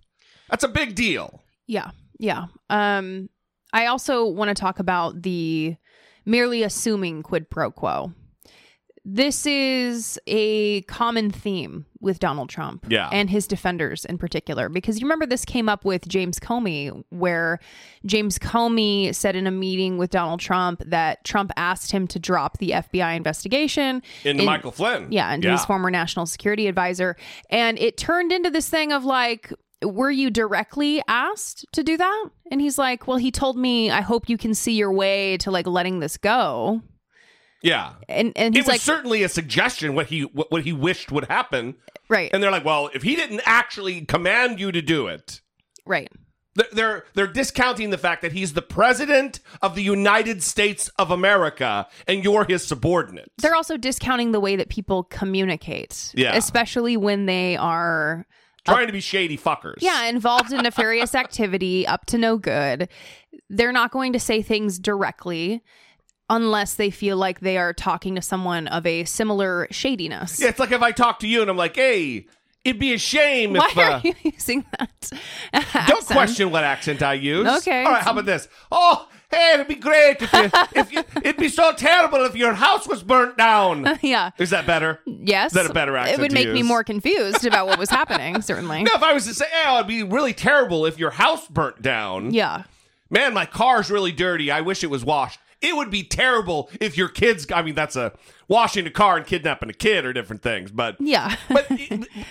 S3: That's a big deal.
S4: Yeah. Yeah. Um I also want to talk about the merely assuming quid pro quo. This is a common theme with Donald Trump
S3: Yeah.
S4: and his defenders in particular, because you remember this came up with James Comey, where James Comey said in a meeting with Donald Trump that Trump asked him to drop the FBI investigation
S3: Into
S4: in-
S3: Michael Flynn.
S4: Yeah, into
S3: Yeah.
S4: his former national security advisor. And it turned into this thing of like, were you directly asked to do that? And he's like, well, he told me, I hope you can see your way to like letting this go.
S3: Yeah.
S4: And and
S3: it was
S4: like,
S3: certainly a suggestion what he what, what he wished would happen.
S4: Right.
S3: And they're like, well, if he didn't actually command you to do it,
S4: right.
S3: they're they're, they're discounting the fact that he's the president of the United States of America and you're his subordinate.
S4: They're also discounting the way that people communicate.
S3: Yeah.
S4: Especially when they are uh,
S3: Trying to be shady fuckers.
S4: Yeah, involved in nefarious *laughs* activity, up to no good. They're not going to say things directly unless they feel like they are talking to someone of a similar shadiness.
S3: Yeah, it's like if I talk to you and I'm like, hey, it'd be a shame
S4: Why
S3: if. Uh,
S4: are you *laughs* using that? *laughs*
S3: don't question what accent I use.
S4: Okay.
S3: All right, how about this? Oh, hey, it'd be great if you, *laughs* if you, it'd be so terrible if your house was burnt down.
S4: yeah.
S3: Is that better?
S4: Yes.
S3: Is that a better accent
S4: It would make me more confused about what was happening, certainly.
S3: No, if I was to say, oh, it'd be really terrible if your house burnt down.
S4: Yeah.
S3: Man, my car's really dirty. I wish it was washed. It would be terrible if your kids. I mean, that's a washing a car and kidnapping a kid are different things, but
S4: Yeah. *laughs*
S3: but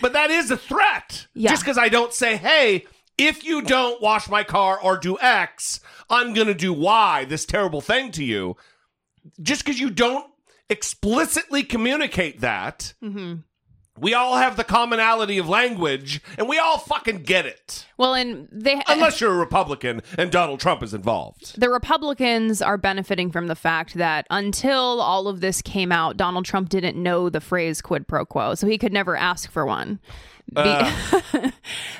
S3: but that is a threat.
S4: Yeah.
S3: Just because I don't say, hey, if you don't wash my car or do X, I'm gonna do Y. This terrible thing to you. Just because you don't explicitly communicate that,
S4: hmm
S3: we all have the commonality of language, and we all fucking get it.
S4: Well, and they
S3: Unless you're a Republican and Donald Trump is involved.
S4: the Republicans are benefiting from the fact that until all of this came out, Donald Trump didn't know the phrase quid pro quo, so he could never ask for one. Be- *laughs*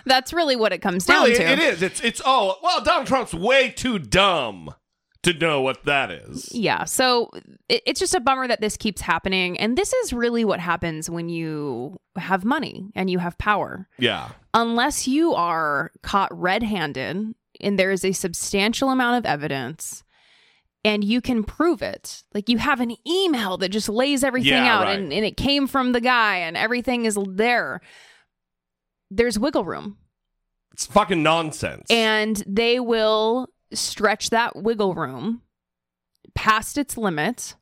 S4: That's really what it comes down
S3: Uh.
S4: To.
S3: it is. It's it's oh well, Donald Trump's way too dumb to know what that is.
S4: Yeah. So it, it's just a bummer that this keeps happening. And this is really what happens when you have money and you have power.
S3: Yeah.
S4: Unless you are caught red handed and there is a substantial amount of evidence and you can prove it. Like you have an email that just lays everything
S3: Yeah,
S4: out
S3: right.
S4: and, and it came from the guy and everything is there. There's wiggle room.
S3: It's fucking nonsense.
S4: And they will stretch that wiggle room past its limit.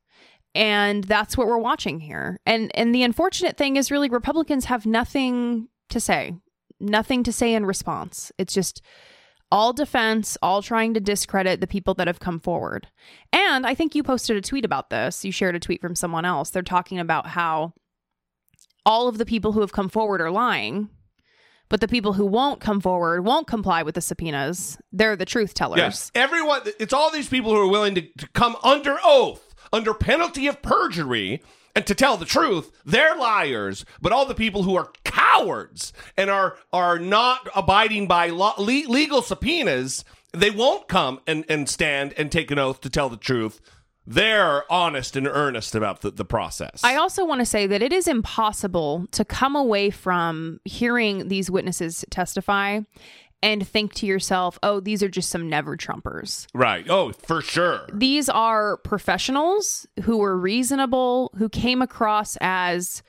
S4: And that's what we're watching here. And and the unfortunate thing is really Republicans have nothing to say. Nothing to say in response. It's just all defense, all trying to discredit the people that have come forward. And I think you posted a tweet about this. You shared a tweet from someone else. They're talking about how all of the people who have come forward are lying. But the people who won't come forward, won't comply with the subpoenas, they're the truth tellers.
S3: Yes. Everyone, it's all these people who are willing to, to come under oath, under penalty of perjury, and to tell the truth. They're liars. But all the people who are cowards and are are not abiding by lo- le- legal subpoenas, they won't come and, and stand and take an oath to tell the truth. They're honest and earnest about the, the process.
S4: I also want to say that it is impossible to come away from hearing these witnesses testify and think to yourself, oh, these are just some never Trumpers.
S3: right. Oh, for sure.
S4: These are professionals who were reasonable, who came across as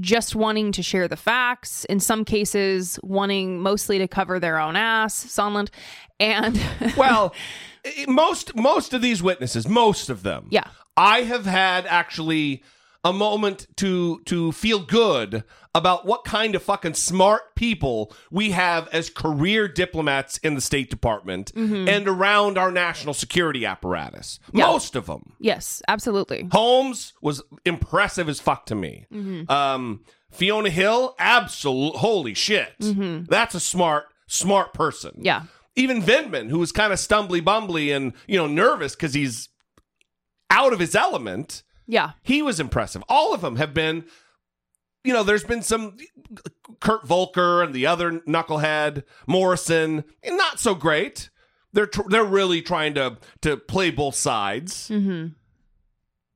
S4: just wanting to share the facts, in some cases, wanting mostly to cover their own ass, Sondland. And
S3: well, *laughs* most most of these witnesses, most of them,
S4: Yeah.
S3: I have had actually a moment to to feel good about what kind of fucking smart people we have as career diplomats in the State Department
S4: Mhm.
S3: and around our national security apparatus.
S4: Yeah.
S3: Most of them.
S4: yes, absolutely.
S3: Holmes was impressive as fuck to me.
S4: Mhm.
S3: Um, Fiona Hill, absolute holy shit.
S4: Mhm.
S3: That's a smart, smart person.
S4: Yeah.
S3: Even Vindman, who was kind of stumbly bumbly and you know nervous because he's out of his element.
S4: Yeah.
S3: He was impressive. All of them have been. You know, there's been some Kurt Volker and the other knucklehead Morrison, not so great. They're tr- they're really trying to to play both sides.
S4: Mm-hmm.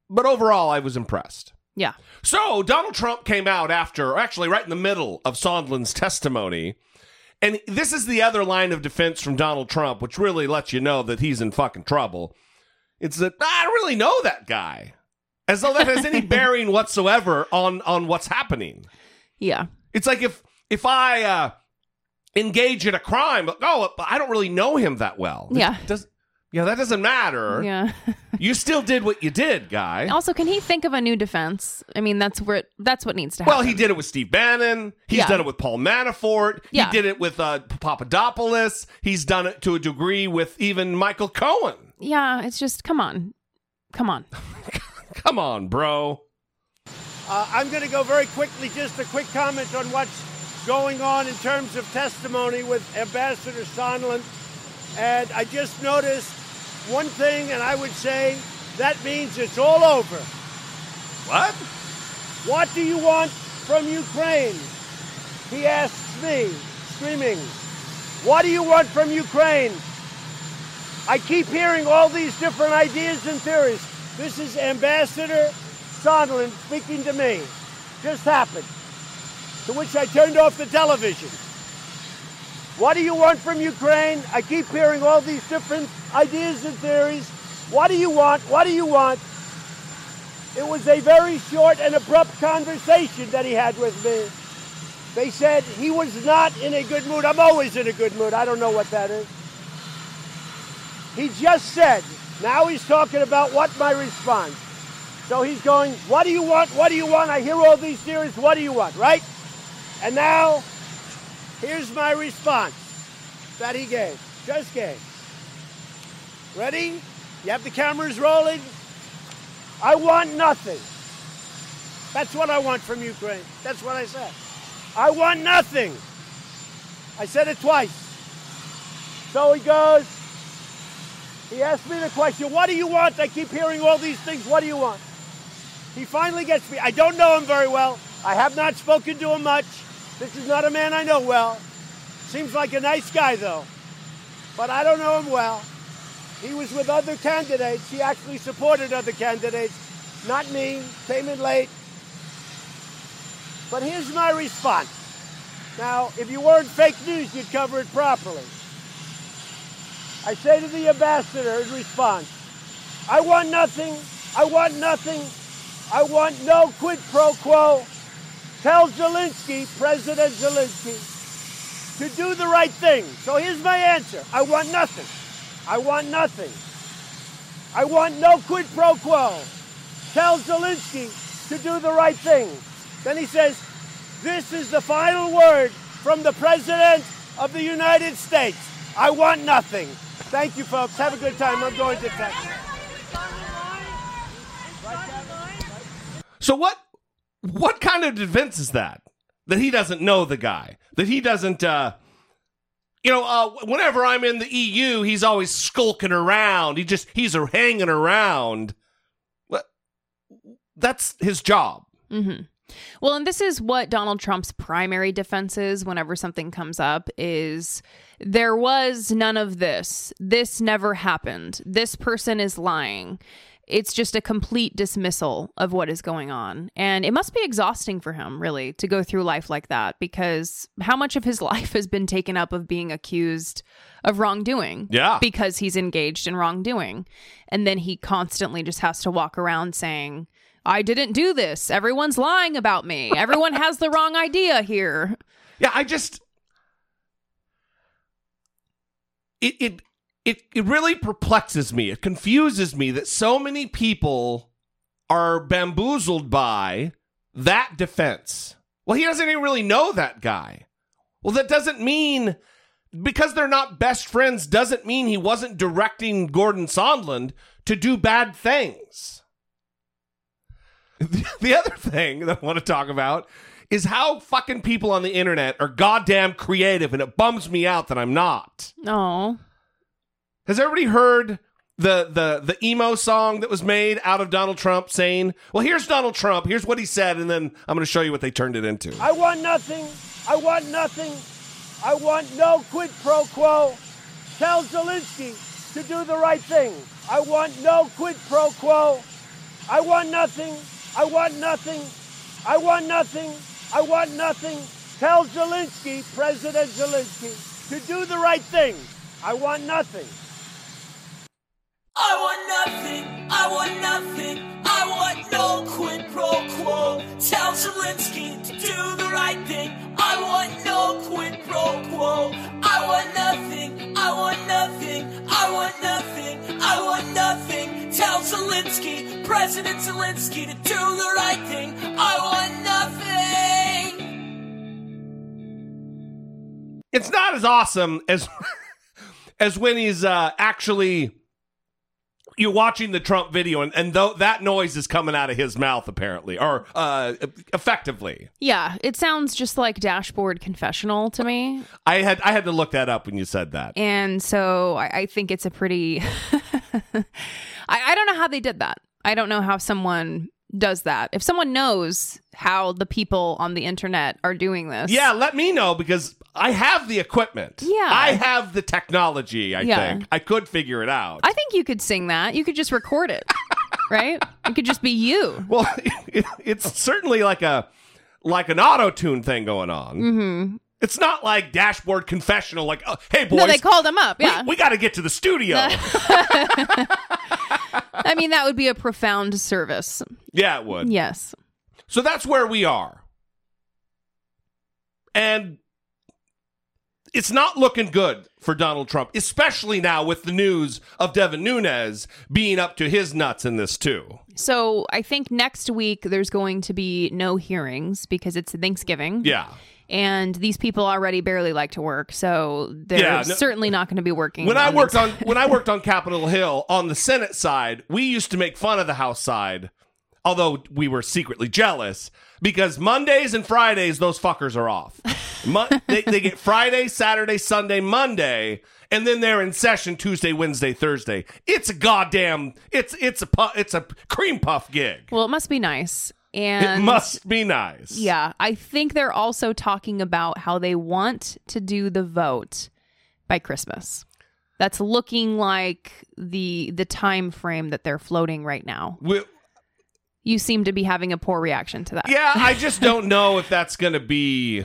S3: But overall, I was impressed.
S4: Yeah.
S3: So Donald Trump came out after, actually right in the middle of Sondland's testimony. And this is the other line of defense from Donald Trump, which really lets you know that he's in fucking trouble. It's that I don't really know that guy. As though that has any *laughs* bearing whatsoever on on what's happening.
S4: Yeah.
S3: It's like if if I uh engage in a crime, but oh, I don't really know him that well.
S4: Yeah.
S3: Does yeah, that doesn't matter.
S4: Yeah. *laughs*
S3: you still did what you did, guy.
S4: Also, can he think of a new defense? I mean, that's where that's what needs to happen.
S3: Well, he did it with Steve Bannon. He's
S4: Yeah.
S3: done it with Paul Manafort.
S4: Yeah.
S3: He did it with uh, Papadopoulos. He's done it to a degree with even Michael Cohen.
S4: Yeah, it's just come on, come on. *laughs*
S3: Come on, bro.
S18: Uh, I'm going to go very quickly, just a quick comment on what's going on in terms of testimony with Ambassador Sondland. And I just noticed one thing, and I would say that means it's all over.
S3: What?
S18: What do you want from Ukraine? He asks me, screaming, What do you want from Ukraine? I keep hearing all these different ideas and theories. This is Ambassador Sondland speaking to me. Just happened. To which I turned off the television. What do you want from Ukraine? I keep hearing all these different ideas and theories. What do you want? What do you want? It was a very short and abrupt conversation that he had with me. They said he was not in a good mood. I'm always in a good mood. I don't know what that is. He just said, now he's talking about what my response. So he's going, What do you want? What do you want? I hear all these theories. What do you want? Right? And now, here's my response that he gave. Just gave. Ready? You have the cameras rolling? I want nothing. That's what I want from Ukraine. That's what I said. I want nothing. I said it twice. So he goes, he asked me the question, What do you want? I keep hearing all these things. What do you want? He finally gets me. I don't know him very well. I have not spoken to him much. This is not a man I know well. Seems like a nice guy, though. But I don't know him well. He was with other candidates. He actually supported other candidates. Not me. Came in late. But here's my response. Now, if you weren't fake news, you'd cover it properly. I say to the ambassador in response, I want nothing. I want nothing. I want no quid pro quo. Tell Zelensky, President Zelensky, to do the right thing. So here's my answer. I want nothing. I want nothing. I want no quid pro quo. Tell Zelensky to do the right thing. Then he says, This is the final word from the President of the United States. I want nothing. Thank you, folks. Have a good time. I'm going to Texas.
S3: So what what kind of defense is that? That he doesn't know the guy. That he doesn't. uh you know, uh, whenever I'm in the EU, he's always skulking around. He just he's hanging around. That's his job.
S4: Mm-hmm. Well, and this is what Donald Trump's primary defense is whenever something comes up is there was none of this. This never happened. This person is lying. It's just a complete dismissal of what is going on. And it must be exhausting for him, really, to go through life like that because how much of his *laughs* life has been taken up of being accused of wrongdoing?
S3: Yeah.
S4: Because he's engaged in wrongdoing. And then he constantly just has to walk around saying, I didn't do this. Everyone's lying about me. *laughs* Everyone has the wrong idea here.
S3: Yeah, I just it it it it really perplexes me. It confuses me that so many people are bamboozled by that defense. Well, he doesn't even really know that guy. Well, that doesn't mean because they're not best friends doesn't mean he wasn't directing Gordon Sondland to do bad things. *laughs* The other thing that I want to talk about is how fucking people on the internet are goddamn creative, and it bums me out that I'm not.
S4: Oh.
S3: Has everybody heard the the the emo song that was made out of Donald Trump saying, "Well, here's Donald Trump. Here's what he said," and then I'm going to show you what they turned it into.
S18: I want nothing. I want nothing. I want no quid pro quo. Tell Zelensky to do the right thing. I want no quid pro quo. I want nothing. I want nothing. I want nothing. I want nothing. Tell Zelensky, President Zelensky, to do the right thing. I want nothing.
S22: I want nothing, I want nothing, I want no quid pro quo. Tell Zelensky to do the right thing. I want no quid pro quo. I want nothing, I want nothing, I want nothing, I want nothing. Tell Zelensky, President Zelensky, to do the right thing. I want nothing.
S3: It's not as awesome as *laughs* as when he's uh, actually you're watching the Trump video, and and though that noise is coming out of his mouth apparently, or uh, effectively.
S4: Yeah, it sounds just like dashboard confessional to me.
S3: I had I had to look that up when you said that.
S4: And so I, I think it's a pretty. *laughs* I, I don't know how they did that. I don't know how someone does that. If someone knows how the people on the internet are doing this.
S3: Yeah, let me know because I have the equipment.
S4: Yeah.
S3: I have the technology, I
S4: Yeah.
S3: think. I could figure it out.
S4: I think you could sing that. You could just record it, *laughs* right? It could just be you.
S3: Well, it, *laughs* it's certainly like a like an auto tune thing going on.
S4: Mm-hmm.
S3: It's not like dashboard confessional. Like, oh, hey boys,
S4: No, they called him up.
S3: we-
S4: Yeah.
S3: we, got to get to the studio. *laughs*
S4: I mean, that would be a profound service.
S3: yeah, it would.
S4: Yes.
S3: So that's where we are, and it's not looking good for Donald Trump, especially now with the news of Devin Nunes being up to his nuts in this too.
S4: So I think next week there's going to be no hearings because it's Thanksgiving.
S3: Yeah.
S4: And these people already barely like to work, so they're
S3: Yeah, no-
S4: certainly not going to be working.
S3: When I worked on when I worked on Capitol Hill on the Senate side, we used to make fun of the House side, although we were secretly jealous because Mondays and Fridays those fuckers are off. Mon- *laughs* they, they get Friday, Saturday, Sunday, Monday, and then they're in session Tuesday, Wednesday, Thursday. It's a goddamn it's it's a pu- it's a cream puff gig.
S4: Well, it must be nice. And
S3: it must be nice.
S4: Yeah, I think they're also talking about how they want to do the vote by Christmas. That's looking like the the time frame that they're floating right now.
S3: We-
S4: you seem to be having a poor reaction to that.
S3: Yeah, I just *laughs* don't know if that's going to be,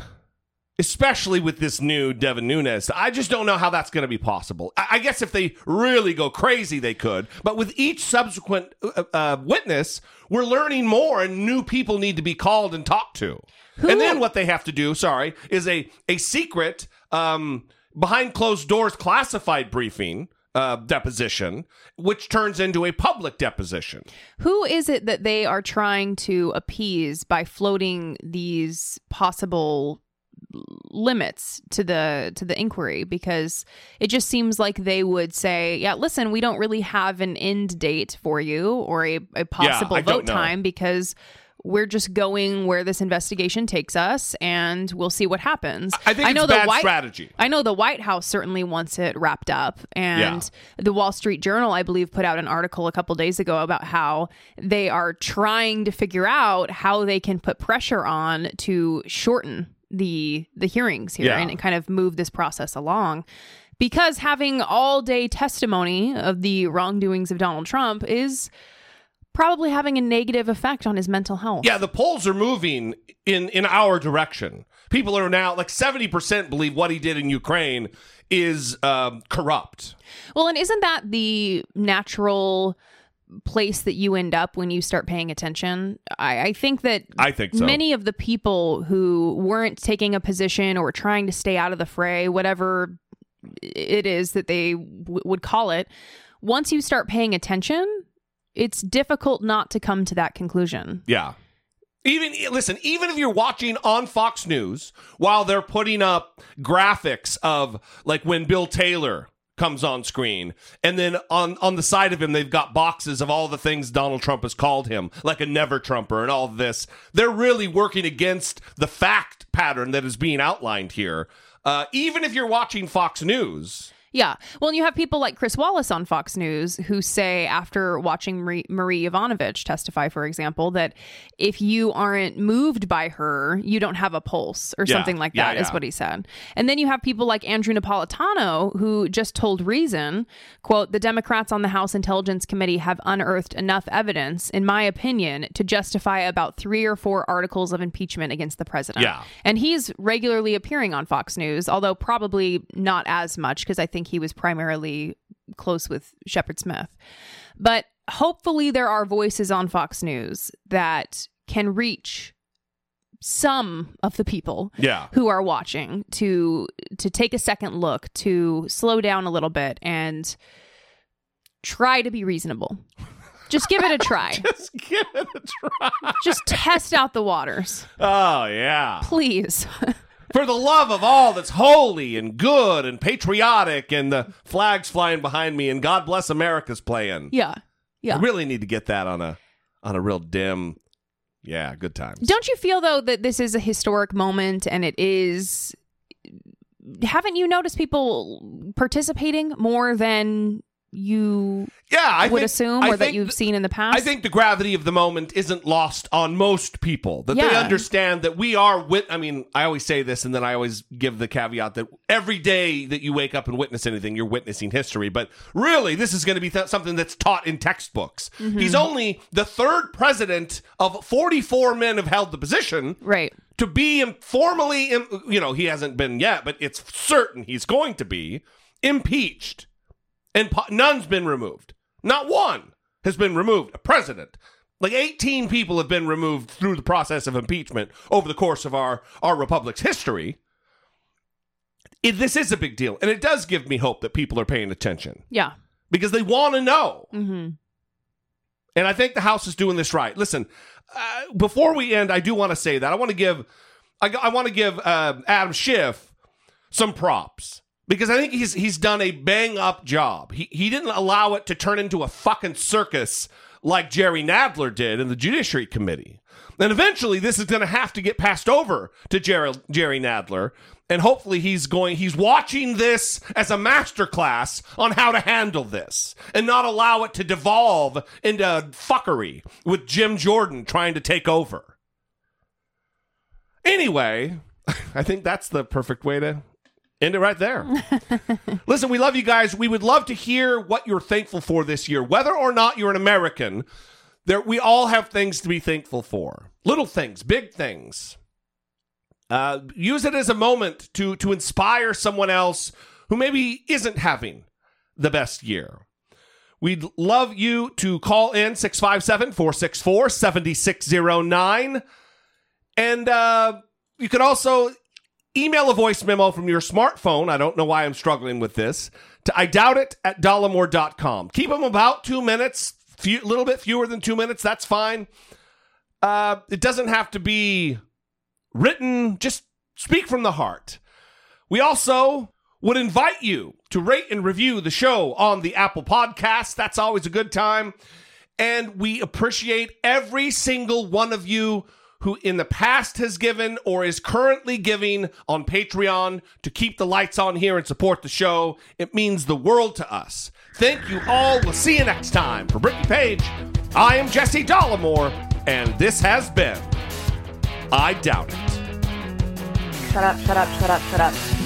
S3: especially with this new Devin Nunes. I just don't know how that's going to be possible. I, I guess if they really go crazy, they could. But with each subsequent uh, uh, witness, we're learning more, and new people need to be called and talked to. And then what they have to do, sorry, is a a secret, um, behind closed doors, classified briefing. Uh, deposition, which turns into a public deposition.
S4: Who is it that they are trying to appease by floating these possible limits to the to the inquiry because it just seems like they would say yeah listen we don't really have an end date for you or a, a possible
S3: I don't
S4: vote time because we're just going where this investigation takes us, and we'll see what happens.
S3: I think
S4: know
S3: it's
S4: the White,
S3: strategy.
S4: I know the White House certainly wants it wrapped up, and the Wall Street Journal, I believe, put out an article a couple days ago about how they are trying to figure out how they can put pressure on to shorten the the hearings here
S23: Yeah.
S4: and kind of move this process along. Because having all day testimony of the wrongdoings of Donald Trump is probably having a negative effect on his mental health.
S3: Yeah, the polls are moving in in our direction. People are now like seventy percent believe what he did in Ukraine is um, corrupt.
S4: Well, and isn't that the natural place that you end up when you start paying attention? I, I think that
S3: I think so.
S4: many of the people who weren't taking a position or trying to stay out of the fray, whatever it is that they w- would call it, once you start paying attention, it's difficult not to come to that conclusion.
S3: Yeah. Even listen, even if you're watching on Fox News while they're putting up graphics of like when Bill Taylor comes on screen. And then on on the side of him they've got boxes of all the things Donald Trump has called him like a never trumper and all this. They're really working against the fact pattern that is being outlined here. Uh, even if you're watching Fox News
S4: Yeah. Well, you have people like Chris Wallace on Fox News who say, after watching Marie, Marie Yovanovitch testify, for example, that if you aren't moved by her, you don't have a pulse or
S23: Yeah.
S4: something like
S23: Yeah,
S4: that, is
S23: yeah.
S4: what he said. And then you have people like Andrew Napolitano who just told Reason, quote, the Democrats on the House Intelligence Committee have unearthed enough evidence, in my opinion, to justify about three or four articles of impeachment against the president.
S23: Yeah.
S4: And he's regularly appearing on Fox News, although probably not as much because I think he was primarily close with Shepard Smith. But hopefully, there are voices on Fox News that can reach some of the people
S3: Yeah.
S4: who are watching to to take a second look to slow down a little bit and try to be reasonable. Just give it a try. *laughs*
S3: Just give it a try.
S4: Just test out the waters.
S3: Oh yeah.
S4: Please *laughs*
S3: for the love of all that's holy and good and patriotic and the flags flying behind me and God bless America's playing.
S4: yeah yeah
S3: I really need to get that on a on a real dim yeah, good times.
S4: Don't you feel though that this is a historic moment and it is haven't you noticed people participating more than you
S3: yeah, I
S4: would
S3: think-
S4: assume or that you've
S3: th-
S4: seen in the past?
S3: I think the gravity of the moment isn't lost on most people. That they understand that we are wit I mean, I always say this and then I always give the caveat that every day that you wake up and witness anything, you're witnessing history. But really, this is going to be th- something that's taught in textbooks.
S4: Mhm.
S3: He's only the third president of 44 men have held the position.
S4: Right.
S3: To be formally, you know, he hasn't been yet, but it's certain he's going to be impeached. And po- none's been removed. Not one has been removed. A president. Like 18 people have been removed through the process of impeachment over the course of our, our republic's history. It, this is a big deal. And it does give me hope that people are paying attention
S4: Yeah.
S3: because they want to know.
S4: Mm-hmm.
S3: And I think the House is doing this right. Listen, uh, before we end, I do want to say that I want to give, I, I want to give uh, Adam Schiff some props because I think he's he's done a bang up job. He he didn't allow it to turn into a fucking circus like Jerry Nadler did in the Judiciary Committee. And eventually, this is going to have to get passed over to Jerry, Jerry Nadler. And hopefully, he's going, he's watching this as a masterclass on how to handle this and not allow it to devolve into fuckery with Jim Jordan trying to take over. Anyway, *laughs* I think that's the perfect way to end it right there. *laughs* Listen, we love you guys. We would love to hear what you're thankful for this year, whether or not you're an American. There, we all have things to be thankful for. Little things, big things. Uh, use it as a moment to to inspire someone else who maybe isn't having the best year. We'd love you to call in 657 464 7609. And uh, you can also email a voice memo from your smartphone. I don't know why I'm struggling with this. To I doubt it at dollemore.com. Keep them about two minutes, few, little bit fewer than two minutes. That's fine. Uh, it doesn't have to be written. Just speak from the heart. We also would invite you to rate and review the show on the Apple Podcast. That's always a good time. And we appreciate every single one of you who in the past has given or is currently giving on Patreon to keep the lights on here and support the show. It means the world to us. Thank you all. We'll see you next time. For Brittany Page, I am Jesse Dollemore, and this has been I Doubt It.
S23: Shut up, shut up, shut up, shut up.